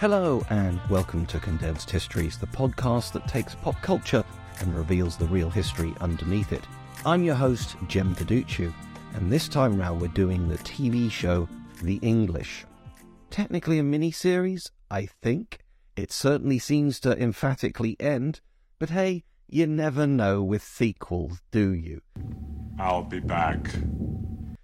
Hello, and welcome to Condensed Histories, the podcast that takes pop culture and reveals the real history underneath it. I'm your host, Jem Duducu, and this time round we're doing the TV show The English. Technically a mini-series, I think. It certainly seems to emphatically end, but hey, you never know with sequels, do you? I'll be back.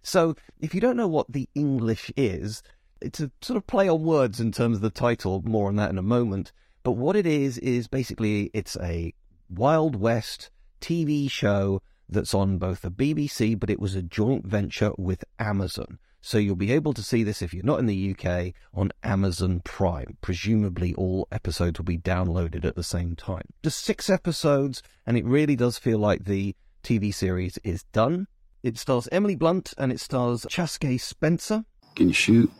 So, if you don't know what The English is, it's a sort of play on words in terms of the title, more on that in a moment. But what it is, is basically it's a Wild West TV show that's on both the BBC, but it was a joint venture with Amazon. So you'll be able to see this if you're not in the UK on Amazon Prime. Presumably all episodes will be downloaded at the same time. Just six episodes, and it really does feel like the TV series is done. It stars Emily Blunt and it stars Chaske Spencer. Can you shoot?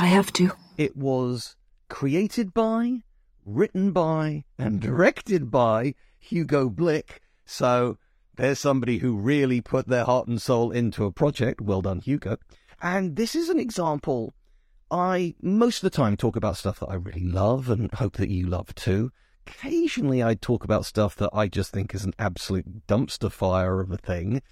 I have to. It was created by, written by, and directed by Hugo Blick. So there's somebody who really put their heart and soul into a project. Well done, Hugo. And this is an example. I most of the time talk about stuff that I really love and hope that you love too. Occasionally, I talk about stuff that I just think is an absolute dumpster fire of a thing.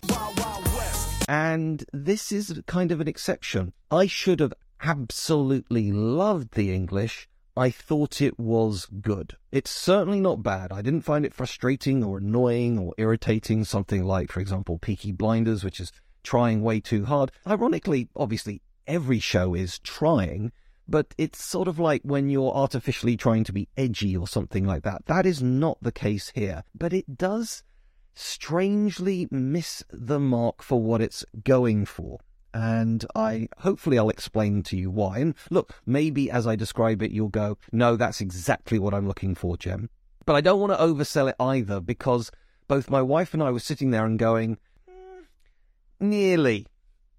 And this is kind of an exception. I should have absolutely loved the English. I thought it was good. It's certainly not bad. I didn't find it frustrating or annoying or irritating, something like, for example, Peaky Blinders, which is trying way too hard. Ironically, obviously, every show is trying, but it's sort of like when you're artificially trying to be edgy or something like that. That is not the case here, but it does strangely miss the mark for what it's going for. And I hopefully I'll explain to you why. And look, maybe as I describe it, you'll go, no, that's exactly what I'm looking for, Jem. But I don't want to oversell it either because both my wife and I were sitting there and going, "Mm, nearly,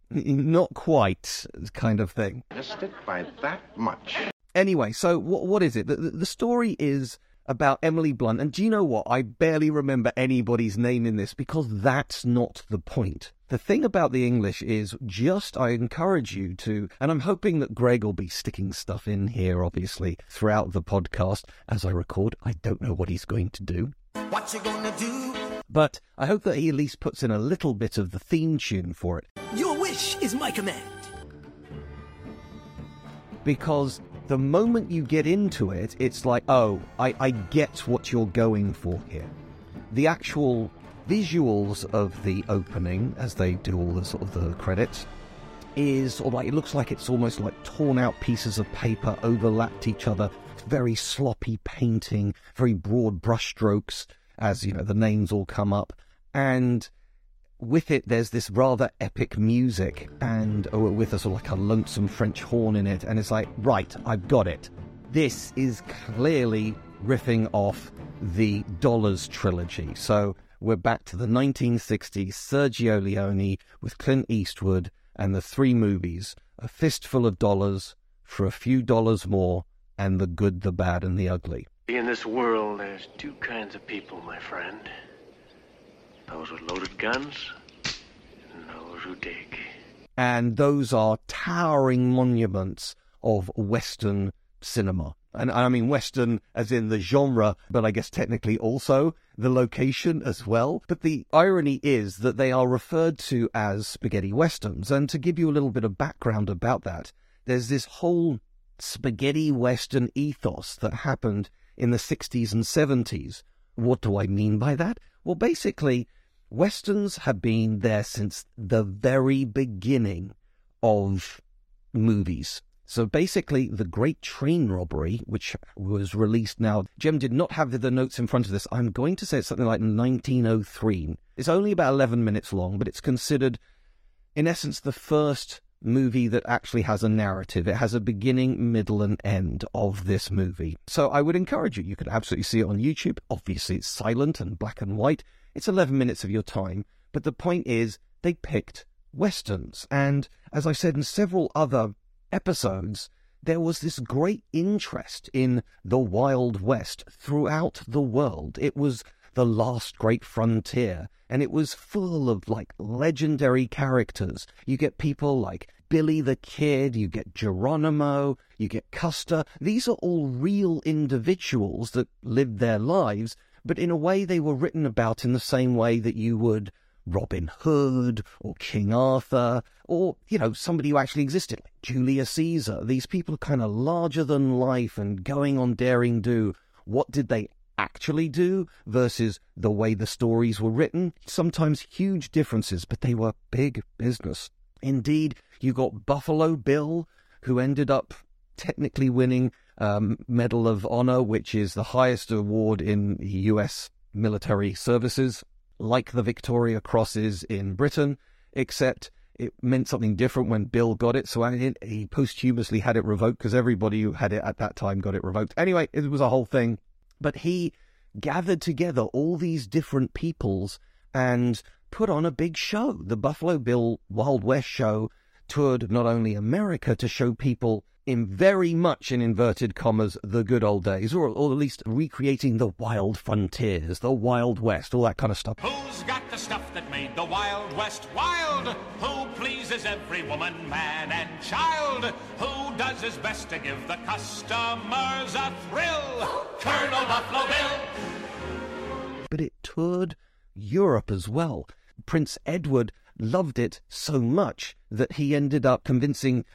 not quite, kind of thing. Missed it by that much. Anyway, so what what is it? The, the story is about Emily Blunt, and do you know what? I barely remember anybody's name in this because that's not the point. The thing about the English is just I encourage you to, and I'm hoping that Greg will be sticking stuff in here, obviously, throughout the podcast as I record. I don't know what he's going to do. What you gonna do? But I hope that he at least puts in a little bit of the theme tune for it. Your wish is my command. because the moment you get into it, it's like, oh, I, I get what you're going for here. The actual visuals of the opening, as they do all the sort of the credits, is like it looks like it's almost like torn out pieces of paper overlapped each other. Very sloppy painting, very broad brushstrokes, as you know the names all come up, and with it, there's this rather epic music, and oh, with a sort of like a lonesome French horn in it, and it's like, right, I've got it. This is clearly riffing off the Dollars trilogy. So we're back to the 1960s, Sergio Leone with Clint Eastwood and the three movies a fistful of dollars for a few dollars more, and the good, the bad, and the ugly. In this world, there's two kinds of people, my friend. Those with loaded guns, and those who dig. And those are towering monuments of Western cinema. And I mean Western as in the genre, but I guess technically also the location as well. But the irony is that they are referred to as spaghetti westerns. And to give you a little bit of background about that, there's this whole spaghetti western ethos that happened in the 60s and 70s. What do I mean by that? Well, basically, westerns have been there since the very beginning of movies. So basically, the Great Train Robbery, which was released now, Jim did not have the notes in front of this. I'm going to say it's something like 1903. It's only about 11 minutes long, but it's considered, in essence, the first movie that actually has a narrative. It has a beginning, middle, and end of this movie. So I would encourage you. You could absolutely see it on YouTube. Obviously, it's silent and black and white. It's 11 minutes of your time. But the point is, they picked westerns. And as I said in several other episodes, there was this great interest in the Wild West throughout the world. It was the last great frontier, and it was full of like legendary characters. You get people like Billy the Kid, you get Geronimo, you get Custer. These are all real individuals that lived their lives, but in a way they were written about in the same way that you would Robin Hood or King Arthur or, you know, somebody who actually existed, like Julius Caesar. These people are kind of larger than life and going on daring do. What did they actually do versus the way the stories were written? Sometimes huge differences, but they were big business. Indeed, you got Buffalo Bill, who ended up technically winning um, Medal of Honor, which is the highest award in U.S. military services like the Victoria Crosses in Britain, except it meant something different when Bill got it. So he posthumously had it revoked because everybody who had it at that time got it revoked. Anyway, it was a whole thing. But he gathered together all these different peoples and put on a big show. The Buffalo Bill Wild West show toured not only America to show people in very much in inverted commas the good old days, or, or at least recreating the wild frontiers, the Wild West, all that kind of stuff. Who's got the stuff that made the Wild West wild? Who pleases every woman, man, and child? Who does his best to give the customers a thrill? Colonel Buffalo Bill. But it toured Europe as well. Prince Edward loved it so much that he ended up convincing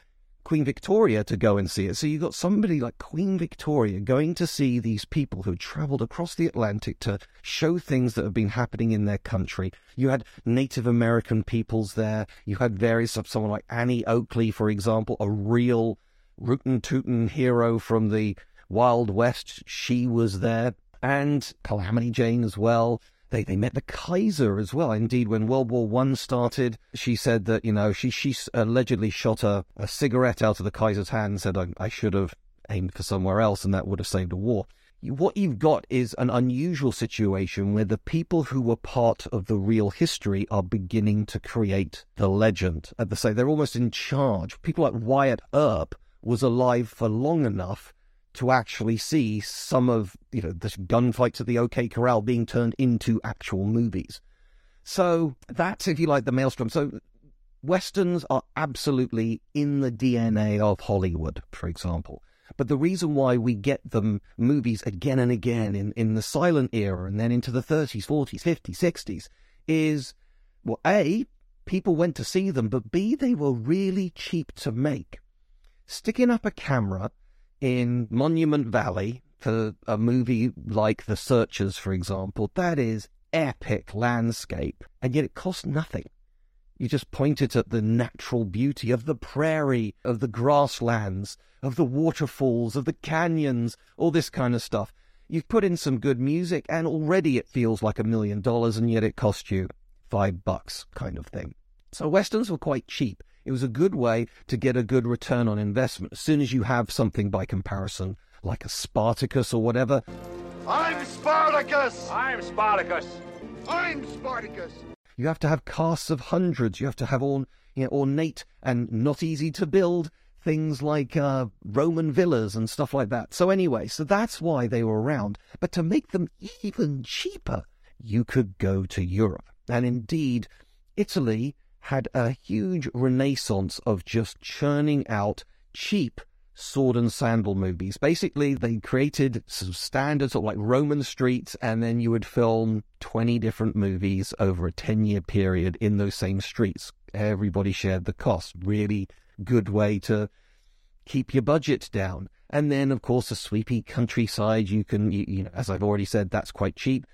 Queen Victoria to go and see it. So you've got somebody like Queen Victoria going to see these people who traveled across the Atlantic to show things that have been happening in their country. You had Native American peoples there. You had various of someone like Annie Oakley, for example, a real rootin' tootin' hero from the Wild West. She was there. And Calamity Jane as well. They, they met the Kaiser as well. Indeed, when World War One started, she said that, you know, she, she allegedly shot a, a cigarette out of the Kaiser's hand and said, I, I should have aimed for somewhere else and that would have saved a war. What you've got is an unusual situation where the people who were part of the real history are beginning to create the legend. At the same, they're almost in charge. People like Wyatt Earp was alive for long enough to actually see some of you know the gunfights at the OK Corral being turned into actual movies. So that's if you like the maelstrom. So westerns are absolutely in the DNA of Hollywood, for example. But the reason why we get them movies again and again in, in the silent era and then into the 30s, 40s, 50s, 60s is, well, A, people went to see them, but B, they were really cheap to make. Sticking up a camera in Monument Valley for a movie like The Searchers, for example, that is epic landscape, and yet it costs nothing. You just point it at the natural beauty of the prairie, of the grasslands, of the waterfalls, of the canyons, all this kind of stuff. You've put in some good music, and already it feels like a million dollars, and yet it cost you five bucks, kind of thing. So westerns were quite cheap. It was a good way to get a good return on investment. As soon as you have something by comparison, like a Spartacus or whatever. I'm Spartacus! I'm Spartacus. I'm Spartacus! You have to have casts of hundreds. You have to have all you know, ornate and not easy to build things like uh, Roman villas and stuff like that. So anyway, so that's why they were around. But to make them even cheaper, you could go to Europe. And indeed, Italy had a huge renaissance of just churning out cheap sword and sandal movies. Basically, they created some standards of like Roman streets, and then you would film 20 different movies over a 10 year period in those same streets. Everybody shared the cost. Really good way to keep your budget down. And then, of course, a sweepy countryside. You can, you, you know, as I've already said, that's quite cheap.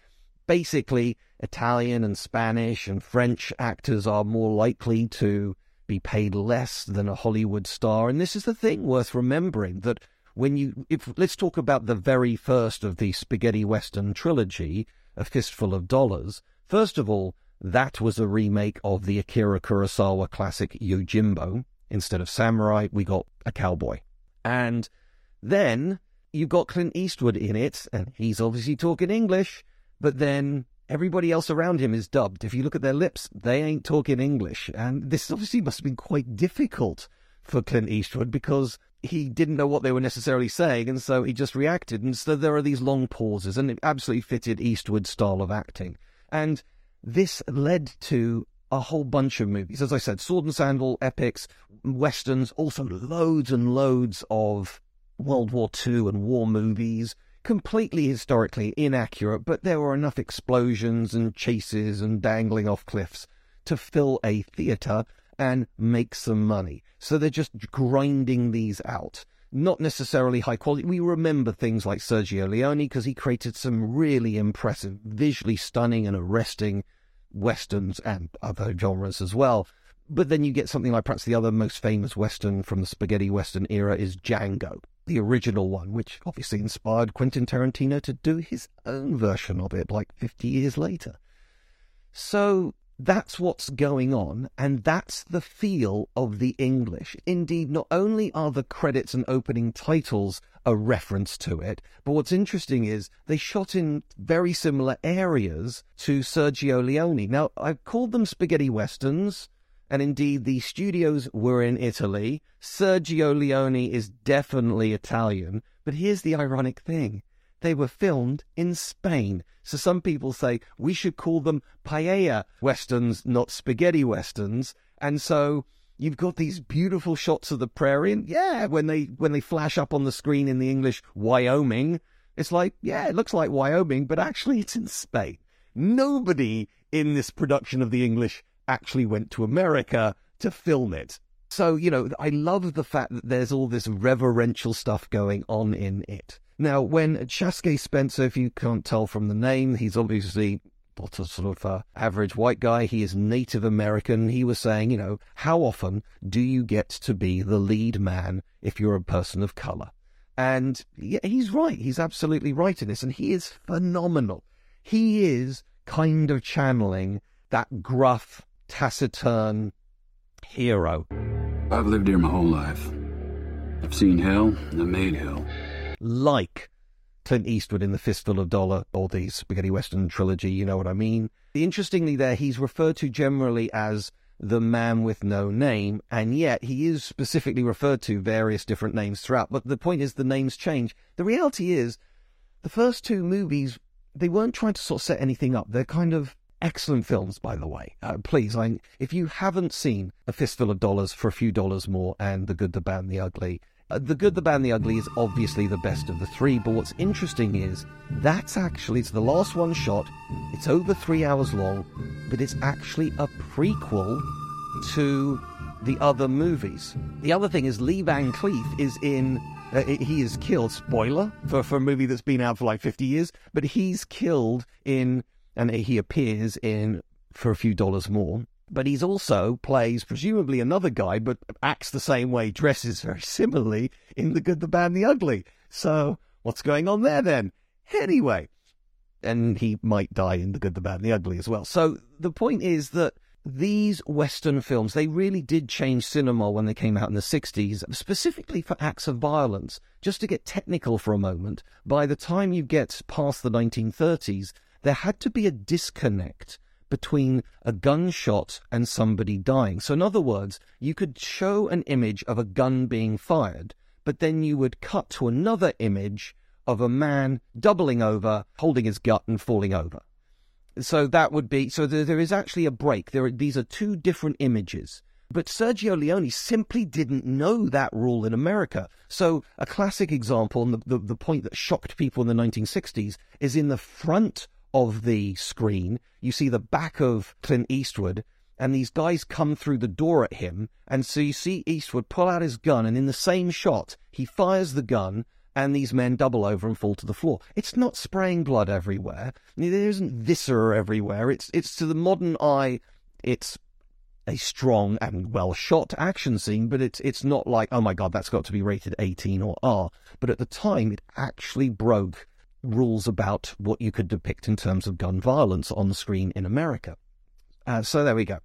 Basically, Italian and Spanish and French actors are more likely to be paid less than a Hollywood star. And this is the thing worth remembering that when you, if let's talk about the very first of the spaghetti western trilogy, A Fistful of Dollars. First of all, that was a remake of the Akira Kurosawa classic Yojimbo. Instead of samurai, we got a cowboy. And then you got Clint Eastwood in it, and he's obviously talking English, but then everybody else around him is dubbed. If you look at their lips, they ain't talking English. And this obviously must have been quite difficult for Clint Eastwood because he didn't know what they were necessarily saying, and so he just reacted. And so there are these long pauses, and it absolutely fitted Eastwood's style of acting. And this led to a whole bunch of movies. As I said, sword and sandal epics, westerns, also loads and loads of World War II and war movies, completely historically inaccurate, but there were enough explosions and chases and dangling off cliffs to fill a theatre and make some money. So they're just grinding these out. Not necessarily high quality. We remember things like Sergio Leone because he created some really impressive, visually stunning and arresting westerns and other genres as well. But then you get something like perhaps the other most famous western from the spaghetti western era is Django, the original one, which obviously inspired Quentin Tarantino to do his own version of it like 50 years later. So that's what's going on, and that's the feel of the English. Indeed, not only are the credits and opening titles a reference to it, but what's interesting is they shot in very similar areas to Sergio Leone. Now, I've called them spaghetti westerns, and indeed the studios were in Italy. Sergio Leone is definitely Italian, but here's the ironic thing they were filmed in Spain. So some people say we should call them paella westerns, not spaghetti westerns. And so you've got these beautiful shots of the prairie, and yeah, when they when they flash up on the screen in the English Wyoming, it's like yeah, it looks like Wyoming, but actually it's in Spain. Nobody in this production of the English actually went to America to film it. So, you know, I love the fact that there's all this reverential stuff going on in it. Now, when Chaske Spencer, if you can't tell from the name, he's obviously not a sort of uh, average white guy. He is Native American. He was saying, you know, how often do you get to be the lead man if you're a person of color? And yeah, he's right. He's absolutely right in this. And he is phenomenal. He is kind of channeling that gruff, taciturn hero. I've lived here my whole life. I've seen hell and I've made hell like Clint Eastwood in The Fistful of Dollar or the Spaghetti Western trilogy, you know what I mean? Interestingly, there he's referred to generally as the man with no name, and yet he is specifically referred to various different names throughout. But the point is, the names change. The reality is, the first two movies, they weren't trying to sort of set anything up. They're kind of excellent films, by the way. Uh, please, I, if you haven't seen A Fistful of Dollars for a few dollars more and The Good, the Bad, and the Ugly, uh, the Good, the Bad, and the Ugly is obviously the best of the three, but what's interesting is that's actually, it's the last one shot, it's over three hours long, but it's actually a prequel to the other movies. The other thing is Lee Van Cleef is in, uh, he is killed, spoiler, for, for a movie that's been out for like 50 years, but he's killed in, and he appears in For a Few Dollars More, but he's also plays presumably another guy, but acts the same way, dresses very similarly in The Good, the Bad, and the Ugly. So what's going on there then? Anyway, and he might die in The Good, the Bad, and the Ugly as well. So the point is that these Western films, they really did change cinema when they came out in the 60s, specifically for acts of violence. Just to get technical for a moment, by the time you get past the 1930s, there had to be a disconnect between a gunshot and somebody dying. So, in other words, you could show an image of a gun being fired, but then you would cut to another image of a man doubling over, holding his gut, and falling over. So that would be so. There, there is actually a break. There, are, these are two different images. But Sergio Leone simply didn't know that rule in America. So a classic example, and the, the, the point that shocked people in the 1960s, is in the front of the screen, you see the back of Clint Eastwood, and these guys come through the door at him, and so you see Eastwood pull out his gun, and in the same shot, he fires the gun, and these men double over and fall to the floor. It's not spraying blood everywhere. There isn't viscera everywhere. It's it's to the modern eye, it's a strong and well shot action scene, but it's it's not like oh my god that's got to be rated 18 or R. But at the time, it actually broke rules about what you could depict in terms of gun violence on screen in America. Uh, so there we go.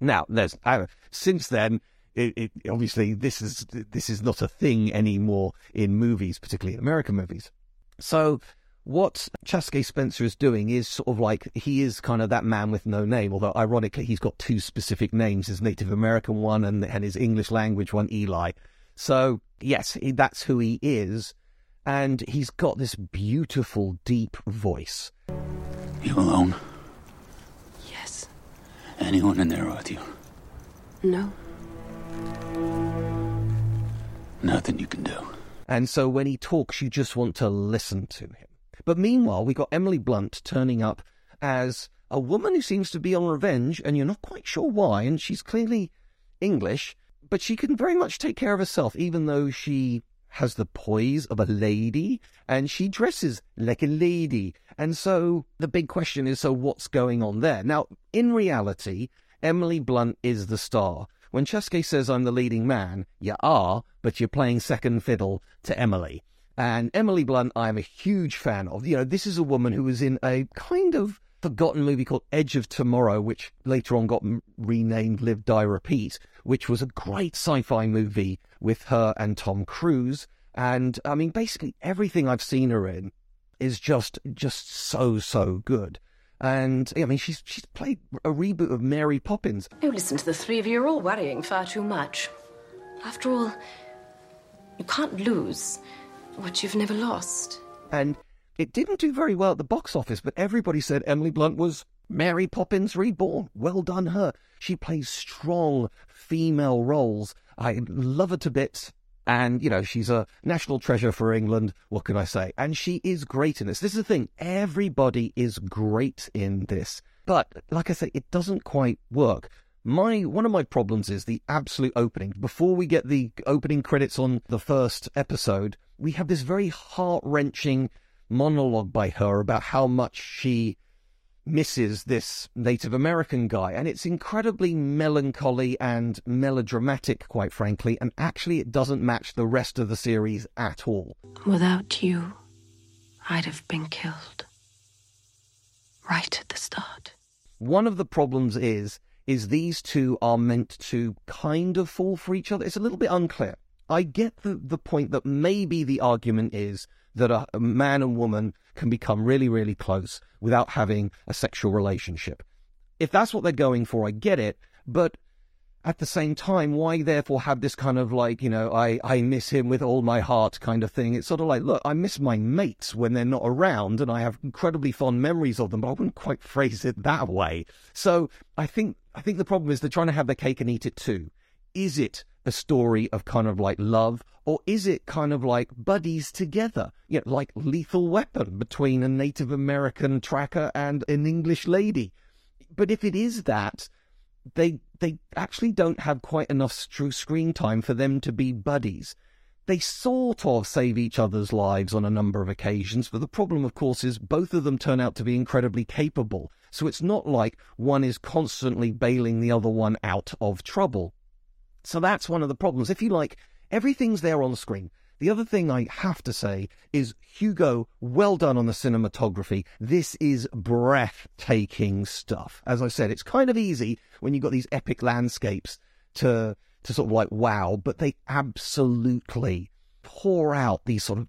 Now, there's uh, since then, it, it, obviously this is this is not a thing anymore in movies, particularly in American movies. So what Chaske Spencer is doing is sort of like he is kind of that man with no name, although ironically he's got two specific names, his Native American one and, and his English language one, Eli. So yes, he, that's who he is and he's got this beautiful, deep voice. You alone? Yes. Anyone in there with you? No. Nothing you can do. And so when he talks, you just want to listen to him. But meanwhile, we got Emily Blunt turning up as a woman who seems to be on revenge, and you're not quite sure why, and she's clearly English, but she can very much take care of herself, even though she has the poise of a lady and she dresses like a lady. And so the big question is so what's going on there? Now, in reality, Emily Blunt is the star. When Chaske says I'm the leading man, you are, but you're playing second fiddle to Emily. And Emily Blunt, I'm a huge fan of. You know, this is a woman who was in a kind of forgotten movie called Edge of Tomorrow, which later on got renamed Live, Die, Repeat, which was a great sci fi movie with her and Tom Cruise. And I mean, basically everything I've seen her in is just just so so good. And I mean, she's she's played a reboot of Mary Poppins. Oh, listen to the three of you. You're all worrying far too much. After all, you can't lose what you've never lost. And it didn't do very well at the box office, but everybody said Emily Blunt was Mary Poppins reborn. Well done, her. She plays strong female roles. I love her to bits. And, you know, she's a national treasure for England. What can I say? And she is great in this. This is the thing. Everybody is great in this. But, like I say, it doesn't quite work. My one of my problems is the absolute opening. Before we get the opening credits on the first episode, we have this very heart wrenching monologue by her about how much she misses this Native American guy. And it's incredibly melancholy and melodramatic, quite frankly. And actually, it doesn't match the rest of the series at all. Without you, I'd have been killed. Right at the start. One of the problems is, is these two are meant to kind of fall for each other. It's a little bit unclear. I get the, the point that maybe the argument is that a, a man and woman can become really, really close without having a sexual relationship. If that's what they're going for, I get it. But at the same time, why therefore have this kind of like, you know, I, I miss him with all my heart kind of thing? It's sort of like, look, I miss my mates when they're not around and I have incredibly fond memories of them, but I wouldn't quite phrase it that way. So I think, I think the problem is they're trying to have their cake and eat it too. Is it a story of kind of like love, or is it kind of like buddies together? You know, like lethal weapon between a Native American tracker and an English lady. But if it is that, they they actually don't have quite enough screen time for them to be buddies. They sort of save each other's lives on a number of occasions, but the problem, of course, is both of them turn out to be incredibly capable. So it's not like one is constantly bailing the other one out of trouble. So that's one of the problems. If you like, everything's there on the screen. The other thing I have to say is Hugo, well done on the cinematography. This is breathtaking stuff. As I said, it's kind of easy when you've got these epic landscapes to to sort of like wow, but they absolutely pour out these sort of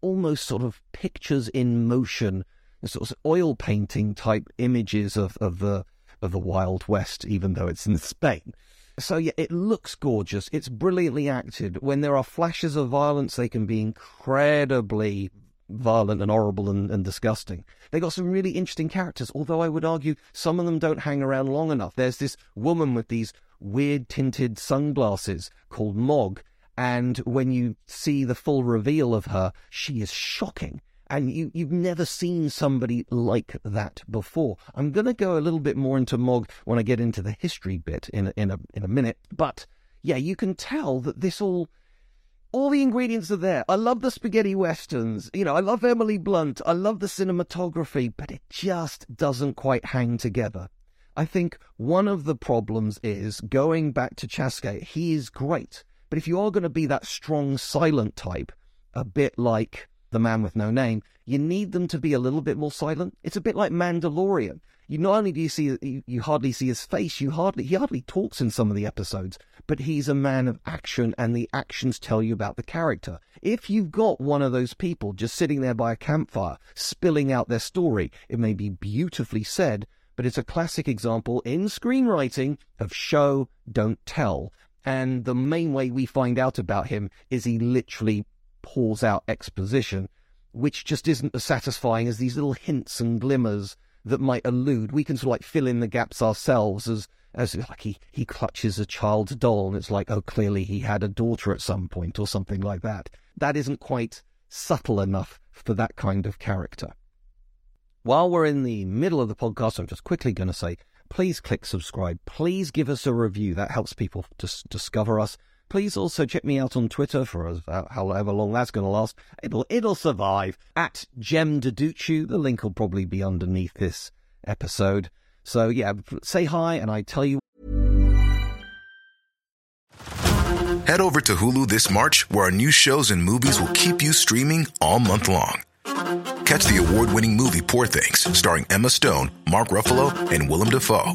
almost sort of pictures in motion sort of oil painting type images of, of the of the Wild West, even though it's in Spain. So yeah, it looks gorgeous. It's brilliantly acted. When there are flashes of violence, they can be incredibly violent and horrible and, and disgusting. They got some really interesting characters, although I would argue some of them don't hang around long enough. There's this woman with these weird tinted sunglasses called Mog, and when you see the full reveal of her, she is shocking. And you, you've never seen somebody like that before. I'm going to go a little bit more into Mog when I get into the history bit in a, in a, in a minute. But yeah, you can tell that this all all the ingredients are there. I love the spaghetti westerns. You know, I love Emily Blunt. I love the cinematography, but it just doesn't quite hang together. I think one of the problems is going back to Chaske, he is great. But if you are going to be that strong, silent type, a bit like the man with no name, you need them to be a little bit more silent. It's a bit like Mandalorian. You not only do you see you, hardly see his face, you hardly he hardly talks in some of the episodes, but he's a man of action, and the actions tell you about the character. If you've got one of those people just sitting there by a campfire, spilling out their story, it may be beautifully said, but it's a classic example in screenwriting of show, don't tell. And the main way we find out about him is he literally pours out exposition, which just isn't as satisfying as these little hints and glimmers that might elude. We can sort of like fill in the gaps ourselves as as like he, he clutches a child's doll and it's like, oh, clearly he had a daughter at some point or something like that. That isn't quite subtle enough for that kind of character. While we're in the middle of the podcast, I'm just quickly going to say, please click subscribe. Please give us a review. That helps people discover us. Please also check me out on Twitter for uh, however long that's going to last. It'll it'll survive at Jem Duducu. The link will probably be underneath this episode. So yeah, say hi, and I tell you. Head over to Hulu this March, where our new shows and movies will keep you streaming all month long. Catch the award-winning movie Poor Things, starring Emma Stone, Mark Ruffalo, and Willem Dafoe.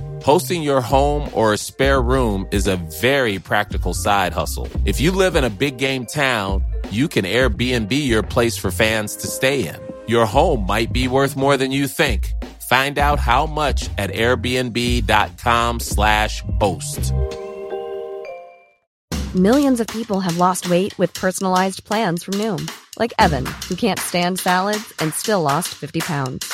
Hosting your home or a spare room is a very practical side hustle. If you live in a big game town, you can Airbnb your place for fans to stay in. Your home might be worth more than you think. Find out how much at airbnb.com slash host. Millions of people have lost weight with personalized plans from Noom, like Evan, who can't stand salads and still lost 50 pounds.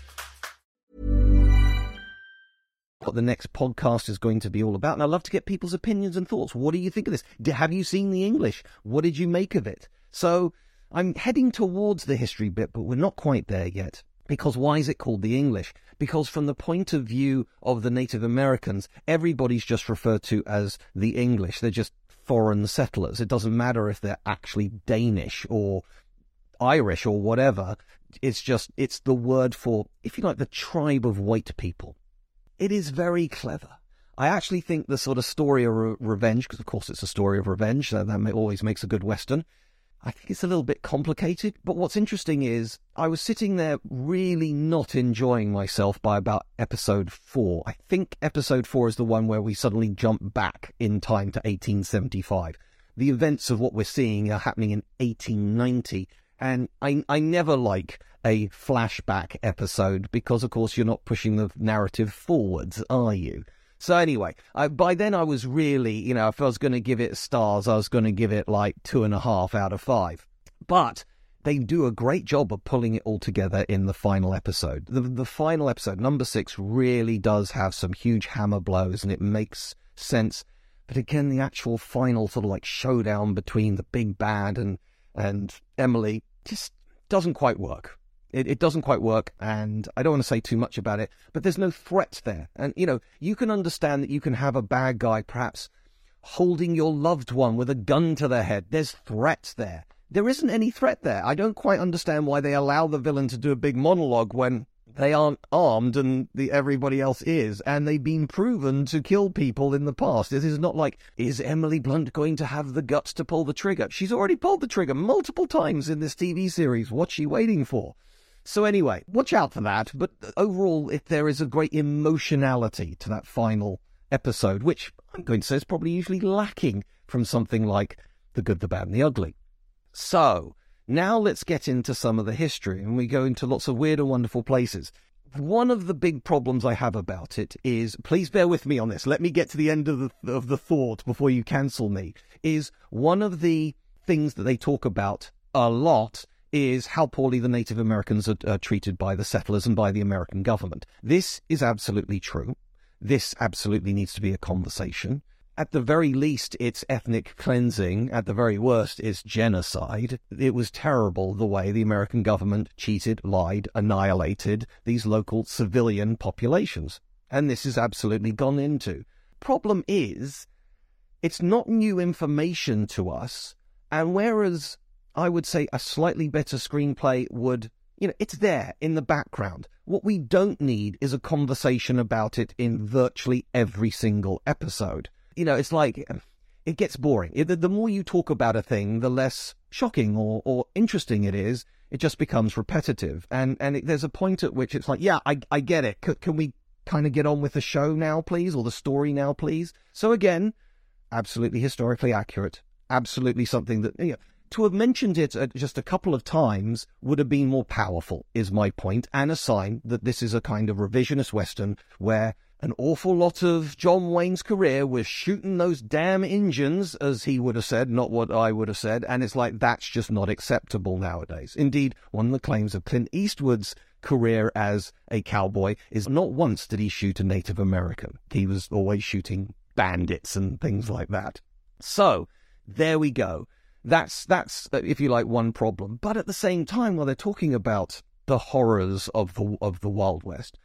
What the next podcast is going to be all about, and I'd love to get people's opinions and thoughts. What do you think of this? Have you seen the English? What did you make of it? So I'm heading towards the history bit, but we're not quite there yet. Because why is it called the English? Because from the point of view of the Native Americans, everybody's just referred to as the English. They're just foreign settlers. It doesn't matter if they're actually Danish or Irish or whatever. It's just, it's the word for, if you like, the tribe of white people. It is very clever. I actually think the sort of story of re- revenge, because of course it's a story of revenge, that, that always makes a good Western. I think it's a little bit complicated, but what's interesting is I was sitting there really not enjoying myself by about episode four. I think episode four is the one where we suddenly jump back in time to 1875. The events of what we're seeing are happening in 1890, and I, I never like a flashback episode because, of course, you're not pushing the narrative forwards, are you? So anyway, I, by then I was really, you know, if I was going to give it stars, I was going to give it like two and a half out of five. But they do a great job of pulling it all together in the final episode. The, the final episode, number six, really does have some huge hammer blows and it makes sense. But again, the actual final sort of like showdown between the big bad and, and Emily just doesn't quite work. It, it, doesn't quite work, and I don't want to say too much about it, but there's no threat there. And, you know, you can understand that you can have a bad guy perhaps holding your loved one with a gun to their head. There's threat there. There isn't any threat there. I don't quite understand why they allow the villain to do a big monologue when they aren't armed and the, everybody else is, and they've been proven to kill people in the past. This is not like, is Emily Blunt going to have the guts to pull the trigger? She's already pulled the trigger multiple times in this TV series. What's she waiting for? So anyway, watch out for that. But overall, if there is a great emotionality to that final episode, which I'm going to say is probably usually lacking from something like The Good, the Bad, and the Ugly. So now let's get into some of the history, and we go into lots of weird and wonderful places. One of the big problems I have about it is, please bear with me on this. Let me get to the end of the of the thought before you cancel me. Is one of the things that they talk about a lot is how poorly the Native Americans are, are treated by the settlers and by the American government. This is absolutely true. This absolutely needs to be a conversation. At the very least, it's ethnic cleansing. At the very worst, it's genocide. It was terrible the way the American government cheated, lied, annihilated these local civilian populations. And this is absolutely gone into. Problem is, it's not new information to us. And whereas I would say a slightly better screenplay would, you know, it's there in the background. What we don't need is a conversation about it in virtually every single episode. You know, it's like it gets boring. It, the more you talk about a thing, the less shocking or, or interesting it is. It just becomes repetitive. And, and it, there's a point at which it's like, yeah, I, I get it. C- can we kind of get on with the show now, please? Or the story now, please? So again, absolutely historically accurate. Absolutely something that, you know, to have mentioned it just a couple of times would have been more powerful, is my point, and a sign that this is a kind of revisionist Western where an awful lot of John Wayne's career was shooting those damn engines, as he would have said, not what I would have said, and it's like that's just not acceptable nowadays. Indeed, one of the claims of Clint Eastwood's career as a cowboy is not once did he shoot a Native American. He was always shooting bandits and things like that. So, there we go. That's that's uh, if you like one problem. But at the same time, while they're talking about the horrors of the of the Wild West,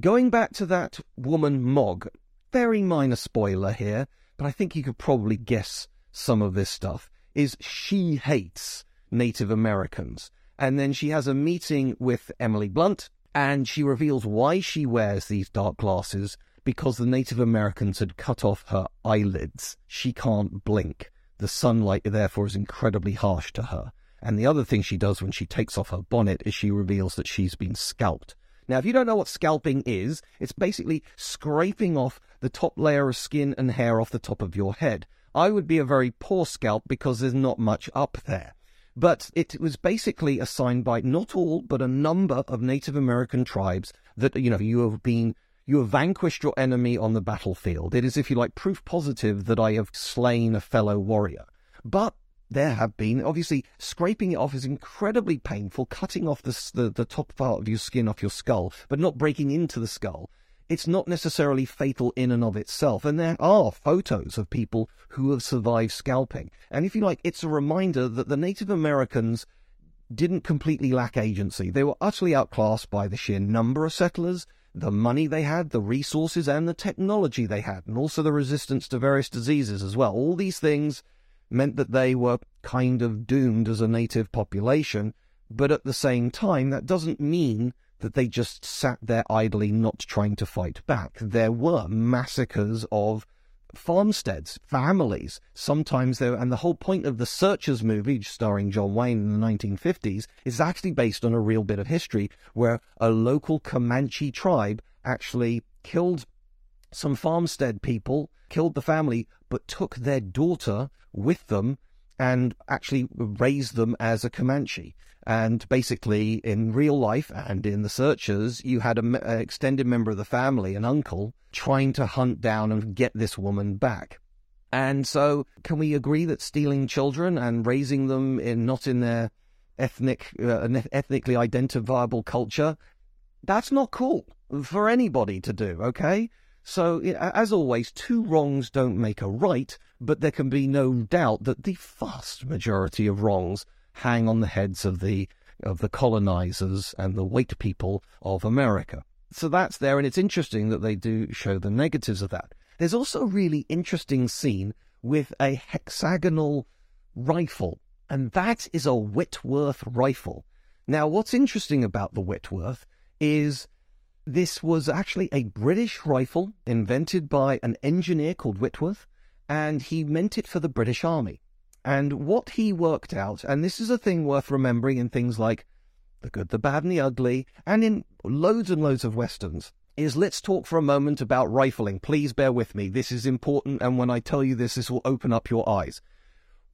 going back to that woman Mog, very minor spoiler here, but I think you could probably guess some of this stuff. Is she hates Native Americans, and then she has a meeting with Emily Blunt, and she reveals why she wears these dark glasses because the Native Americans had cut off her eyelids. She can't blink. The sunlight, therefore, is incredibly harsh to her. And the other thing she does when she takes off her bonnet is she reveals that she's been scalped. Now, if you don't know what scalping is, it's basically scraping off the top layer of skin and hair off the top of your head. I would be a very poor scalp because there's not much up there. But it was basically assigned by not all, but a number of Native American tribes that, you know, you have been you have vanquished your enemy on the battlefield. It is, if you like, proof positive that I have slain a fellow warrior. But there have been, obviously, scraping it off is incredibly painful, cutting off the, the, the top part of your skin off your skull, but not breaking into the skull. It's not necessarily fatal in and of itself. And there are photos of people who have survived scalping. And if you like, it's a reminder that the Native Americans didn't completely lack agency. They were utterly outclassed by the sheer number of settlers, the money they had, the resources, and the technology they had, and also the resistance to various diseases as well. All these things meant that they were kind of doomed as a native population, but at the same time, that doesn't mean that they just sat there idly not trying to fight back. There were massacres of farmsteads, families. Sometimes there, and the whole point of the Searchers movie, starring John Wayne in the 1950s, is actually based on a real bit of history where a local Comanche tribe actually killed some farmstead people, killed the family, but took their daughter with them and actually raised them as a Comanche. And basically, in real life and in the searchers, you had an extended member of the family, an uncle, trying to hunt down and get this woman back. And so, can we agree that stealing children and raising them in not in their ethnic, uh, ethnically identifiable culture, that's not cool for anybody to do, okay? So, as always, two wrongs don't make a right, but there can be no doubt that the vast majority of wrongs hang on the heads of the of the colonizers and the white people of America. So that's there, and it's interesting that they do show the negatives of that. There's also a really interesting scene with a hexagonal rifle, and that is a Whitworth rifle. Now, what's interesting about the Whitworth is this was actually a British rifle invented by an engineer called Whitworth, and he meant it for the British Army. And what he worked out, and this is a thing worth remembering in things like The Good, the Bad, and the Ugly, and in loads and loads of westerns, is let's talk for a moment about rifling. Please bear with me. This is important, and when I tell you this, this will open up your eyes.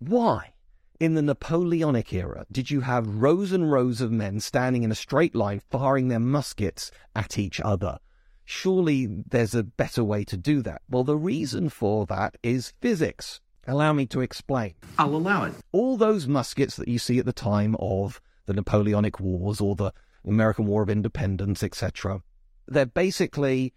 Why, in the Napoleonic era, did you have rows and rows of men standing in a straight line firing their muskets at each other? Surely there's a better way to do that. Well, the reason for that is physics. Allow me to explain. I'll allow it. All those muskets that you see at the time of the Napoleonic Wars or the American War of Independence, etc., they're basically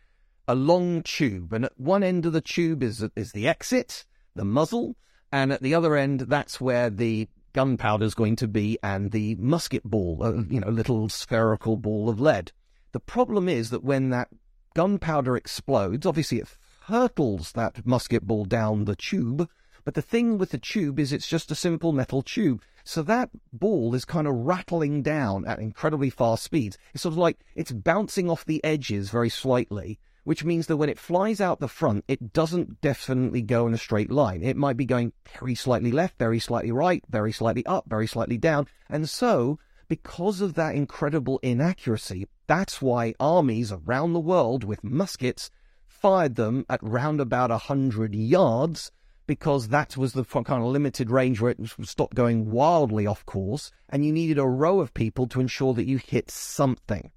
a long tube, and at one end of the tube is is the exit, the muzzle, and at the other end, that's where the gunpowder is going to be, and the musket ball, a, you know, little spherical ball of lead. The problem is that when that gunpowder explodes, obviously it hurtles that musket ball down the tube, but the thing with the tube is it's just a simple metal tube. So that ball is kind of rattling down at incredibly fast speeds. It's sort of like it's bouncing off the edges very slightly, which means that when it flies out the front, it doesn't definitely go in a straight line. It might be going very slightly left, very slightly right, very slightly up, very slightly down. And so, because of that incredible inaccuracy, that's why armies around the world with muskets fired them at round about a hundred yards because that was the kind of limited range where it stopped going wildly off course, and you needed a row of people to ensure that you hit something.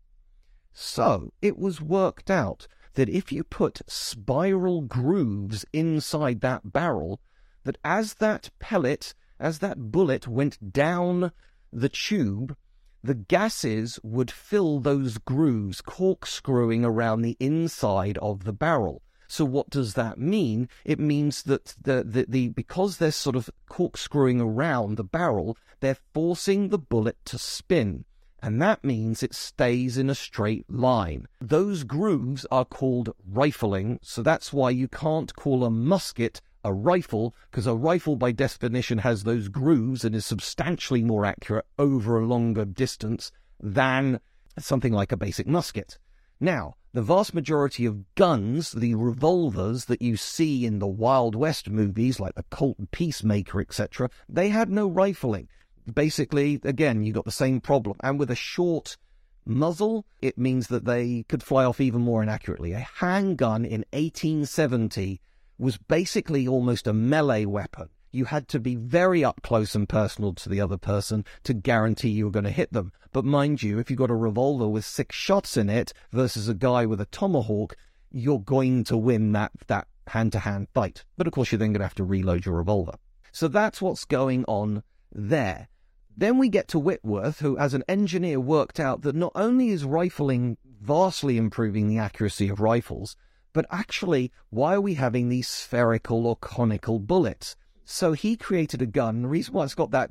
So it was worked out that if you put spiral grooves inside that barrel, that as that pellet, as that bullet went down the tube, the gases would fill those grooves, corkscrewing around the inside of the barrel. So what does that mean? It means that the, the, the because they're sort of corkscrewing around the barrel, they're forcing the bullet to spin. And that means it stays in a straight line. Those grooves are called rifling, so that's why you can't call a musket a rifle, because a rifle by definition has those grooves and is substantially more accurate over a longer distance than something like a basic musket. Now, the vast majority of guns, the revolvers that you see in the Wild West movies, like the Colt Peacemaker, etc., they had no rifling. Basically, again, you got the same problem. And with a short muzzle, it means that they could fly off even more inaccurately. A handgun in 1870 was basically almost a melee weapon you had to be very up close and personal to the other person to guarantee you were going to hit them. But mind you, if you got a revolver with six shots in it versus a guy with a tomahawk, you're going to win that that hand to hand fight. But of course, you're then going to have to reload your revolver. So that's what's going on there. Then we get to Whitworth, who, as an engineer, worked out that not only is rifling vastly improving the accuracy of rifles, but actually, why are we having these spherical or conical bullets? So he created a gun. The reason why it's got that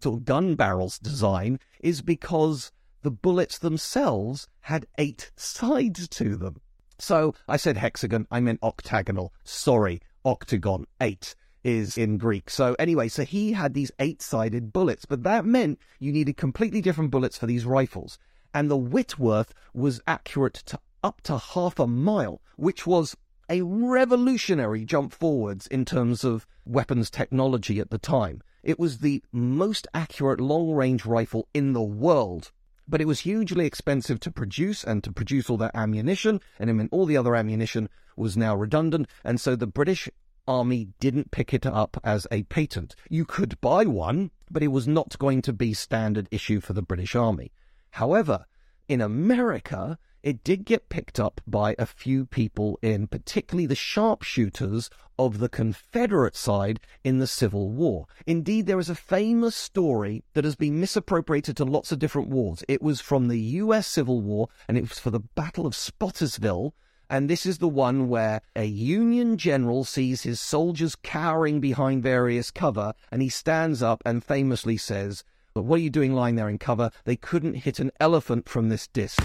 sort of gun barrels design is because the bullets themselves had eight sides to them. So I said hexagon, I meant octagonal. Sorry, octagon, eight is in Greek. So anyway, so he had these eight sided bullets, but that meant you needed completely different bullets for these rifles. And the Whitworth was accurate to up to half a mile, which was a revolutionary jump forwards in terms of weapons technology at the time. It was the most accurate long range rifle in the world. But it was hugely expensive to produce and to produce all that ammunition, and it meant all the other ammunition was now redundant, and so the British Army didn't pick it up as a patent. You could buy one, but it was not going to be standard issue for the British Army. However, in America, it did get picked up by a few people in particularly the sharpshooters of the Confederate side in the Civil War. Indeed, there is a famous story that has been misappropriated to lots of different wars. It was from the US Civil War and it was for the Battle of Spotsylvania. And this is the one where a Union general sees his soldiers cowering behind various cover and he stands up and famously says, But what are you doing lying there in cover? They couldn't hit an elephant from this disc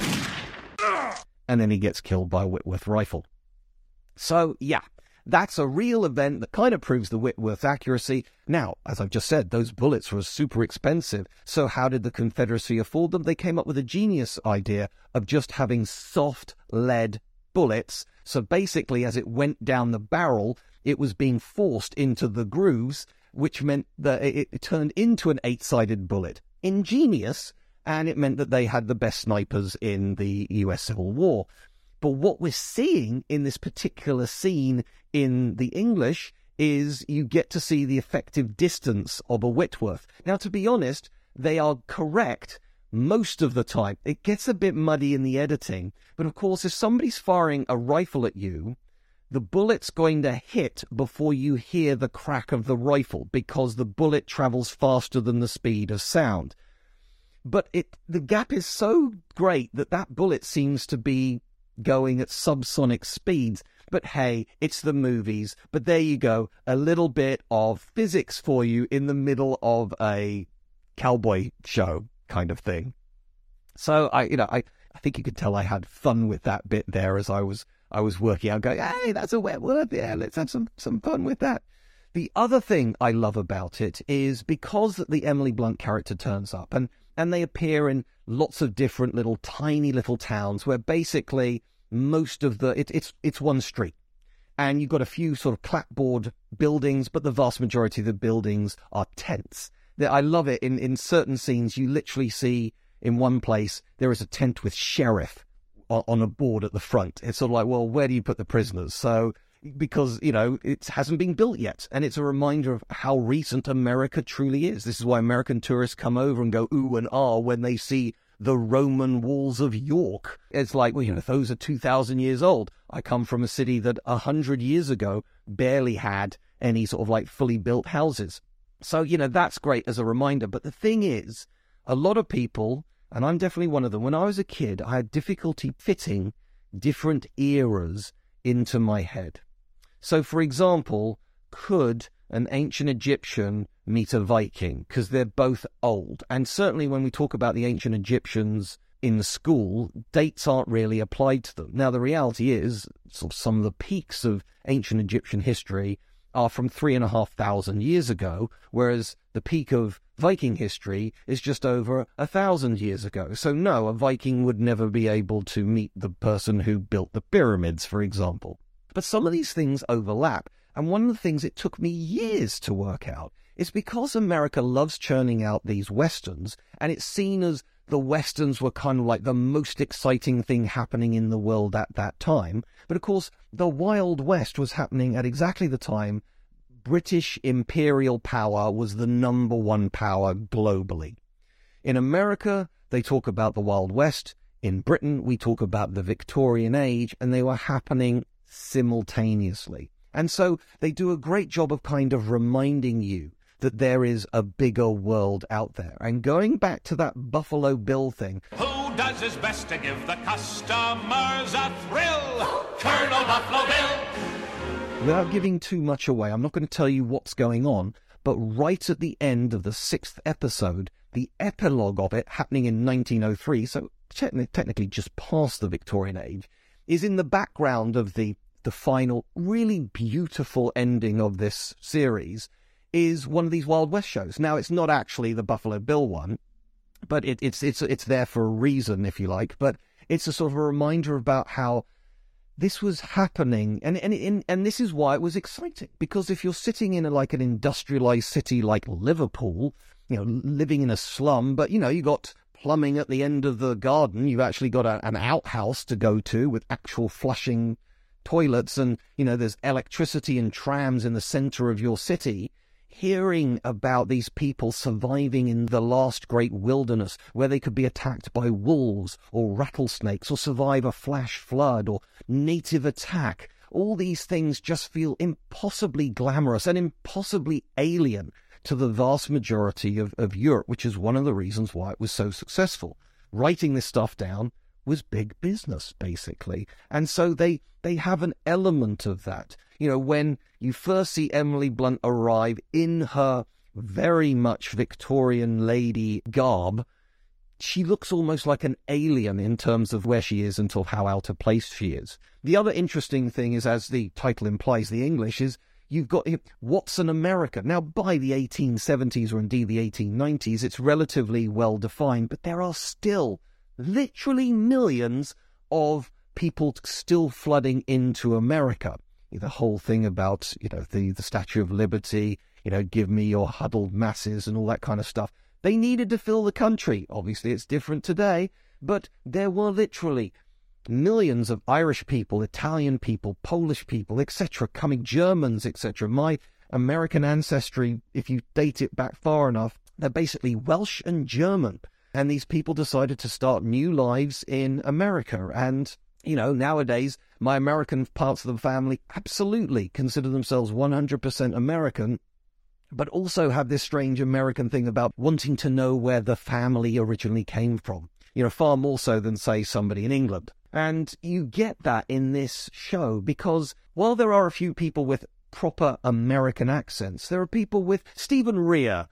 and then he gets killed by a Whitworth rifle. So, yeah, that's a real event that kind of proves the Whitworth accuracy. Now, as I've just said, those bullets were super expensive. So, how did the Confederacy afford them? They came up with a genius idea of just having soft lead bullets. So, basically, as it went down the barrel, it was being forced into the grooves, which meant that it, turned into an eight sided bullet. Ingenious, and it meant that they had the best snipers in the US Civil War. But what we're seeing in this particular scene in the English is you get to see the effective distance of a Whitworth. Now, to be honest, they are correct most of the time. It gets a bit muddy in the editing, but of course, if somebody's firing a rifle at you, the bullet's going to hit before you hear the crack of the rifle because the bullet travels faster than the speed of sound but it the gap is so great that that bullet seems to be going at subsonic speeds. But hey, it's the movies. But there you go, a little bit of physics for you in the middle of a cowboy show kind of thing. So I, you know, I, I think you could tell I had fun with that bit there as I was I was working out, going, hey, that's a Whitworth. Yeah, let's have some some fun with that. The other thing I love about it is because the Emily Blunt character turns up, and and they appear in lots of different little tiny little towns where basically most of the it, it's it's one street and you've got a few sort of clapboard buildings but the vast majority of the buildings are tents i love it in in certain scenes you literally see in one place there is a tent with sheriff on, on a board at the front it's sort of like well where do you put the prisoners so because you know it hasn't been built yet, and it's a reminder of how recent America truly is. This is why American tourists come over and go ooh and ah when they see the Roman walls of York. It's like, well, you know, those are 2,000 years old. I come from a city that 100 years ago barely had any sort of like fully built houses. So, you know, that's great as a reminder. But the thing is, a lot of people, and I'm definitely one of them, when I was a kid, I had difficulty fitting different eras into my head. So, for example, could an ancient Egyptian meet a Viking? Because they're both old. And certainly when we talk about the ancient Egyptians in school, dates aren't really applied to them. Now, the reality is, sort of some of the peaks of ancient Egyptian history are from three and a half thousand years ago, whereas the peak of Viking history is just over a thousand years ago. So, no, a Viking would never be able to meet the person who built the pyramids, for example. But some of these things overlap. And one of the things it took me years to work out is because America loves churning out these westerns, and it's seen as the westerns were kind of like the most exciting thing happening in the world at that time. But of course, the Wild West was happening at exactly the time British imperial power was the number one power globally. In America, they talk about the Wild West. In Britain, we talk about the Victorian age, and they were happening simultaneously. And so they do a great job of kind of reminding you that there is a bigger world out there. And going back to that Buffalo Bill thing. Who does his best to give the customers a thrill? Colonel Buffalo Bill. Without giving too much away, I'm not going to tell you what's going on, but right at the end of the sixth episode, the epilogue of it happening in 1903, so technically just past the Victorian age, is in the background of the the final, really beautiful ending of this series is one of these Wild West shows. Now, it's not actually the Buffalo Bill one, but it, it's it's it's there for a reason, if you like. But it's a sort of a reminder about how this was happening, and and and, and this is why it was exciting. Because if you're sitting in a, like an industrialized city like Liverpool, you know, living in a slum, but you know, you got plumbing at the end of the garden. You've actually got a, an outhouse to go to with actual flushing toilets, and you know, there's electricity and trams in the center of your city hearing about these people surviving in the last great wilderness where they could be attacked by wolves or rattlesnakes or survive a flash flood or native attack. All these things just feel impossibly glamorous and impossibly alien to the vast majority of, of Europe, which is one of the reasons why it was so successful. Writing this stuff down was big business, basically. And so they, they have an element of that. You know, when you first see Emily Blunt arrive in her very much Victorian lady garb, she looks almost like an alien in terms of where she is and how out of place she is. The other interesting thing is, as the title implies, the English is you've got what's an America? Now, by the 1870s or indeed the 1890s, it's relatively well defined, but there are still literally millions of people still flooding into America the whole thing about you know the the Statue of Liberty, you know, give me your huddled masses and all that kind of stuff. They needed to fill the country. Obviously, it's different today, but there were literally millions of Irish people, Italian people, Polish people, etc., coming, Germans, etc. My American ancestry, if you date it back far enough, they're basically Welsh and German. And these people decided to start new lives in America. And you know, nowadays, my American parts of the family absolutely consider themselves 100% American, but also have this strange American thing about wanting to know where the family originally came from. You know, far more so than, say, somebody in England. And you get that in this show because while there are a few people with proper American accents, there are people with Stephen Rea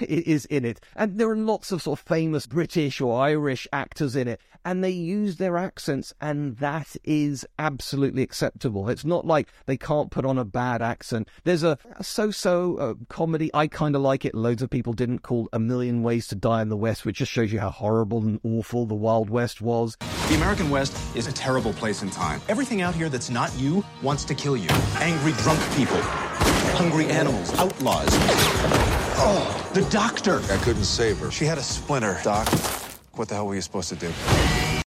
is in it. And there are lots of sort of famous British or Irish actors in it, and they use their accents, and that is absolutely acceptable. It's not like they can't put on a bad accent. There's a, so so uh, comedy, I kind of like it. Loads of people didn't call A Million Ways to Die in the West, which just shows you how horrible and awful the Wild West was. The American West is a terrible place in time. Everything out here that's not you wants to kill you. Angry drunk people, hungry animals, outlaws. Oh, the doctor. I couldn't save her. She had a splinter, Doc. What the hell were you supposed to do?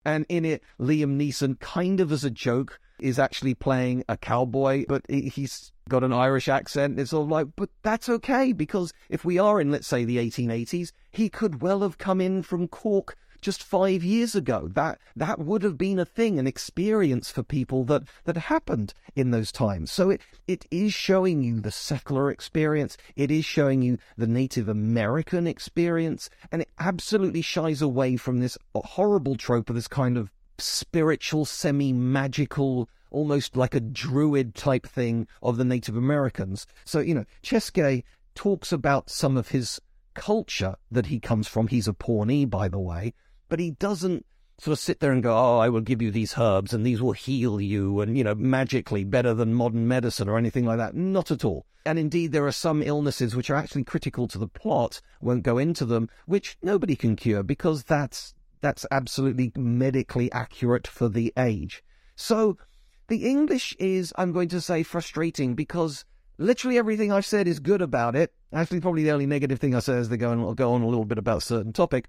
And in it, Liam Neeson, kind of as a joke, is actually playing a cowboy, but he's got an Irish accent. It's all like, but that's okay because if we are in, let's say, the 1880s, he could well have come in from Cork just five years ago. That that would have been a thing, an experience for people that that happened in those times. So it it is showing you the settler experience. It is showing you the Native American experience, and it absolutely shies away from this horrible trope of this kind of spiritual, semi-magical almost like a druid type thing of the Native Americans. So, you know, Chaske talks about some of his culture that he comes from. He's a Pawnee, by the way, but he doesn't sort of sit there and go, oh, I will give you these herbs and these will heal you and, you know, magically better than modern medicine or anything like that. Not at all. And indeed, there are some illnesses which are actually critical to the plot, won't go into them, which nobody can cure because that's, that's absolutely medically accurate for the age. So the English is, I'm going to say, frustrating because literally everything I've said is good about it. Actually, probably the only negative thing I say is they go on, go on a little bit about a certain topic.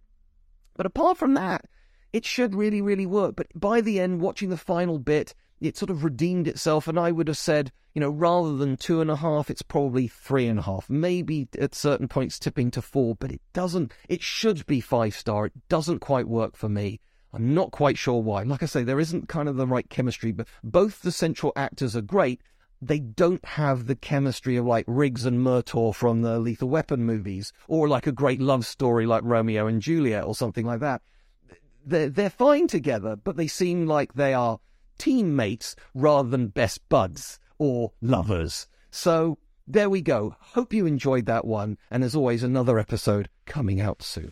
But apart from that, it should really, really work. But by the end, watching the final bit, it sort of redeemed itself, and I would have said, you know, rather than two and a half, it's probably three and a half, maybe at certain points tipping to four, but it doesn't, it should be five star. It doesn't quite work for me. I'm not quite sure why. Like I say, there isn't kind of the right chemistry, but both the central actors are great. They don't have the chemistry of like Riggs and Murtaugh from the Lethal Weapon movies, or like a great love story like Romeo and Juliet or something like that. They're, they're fine together, but they seem like they are teammates rather than best buds or lovers. So there we go. Hope you enjoyed that one. And as always, another episode coming out soon.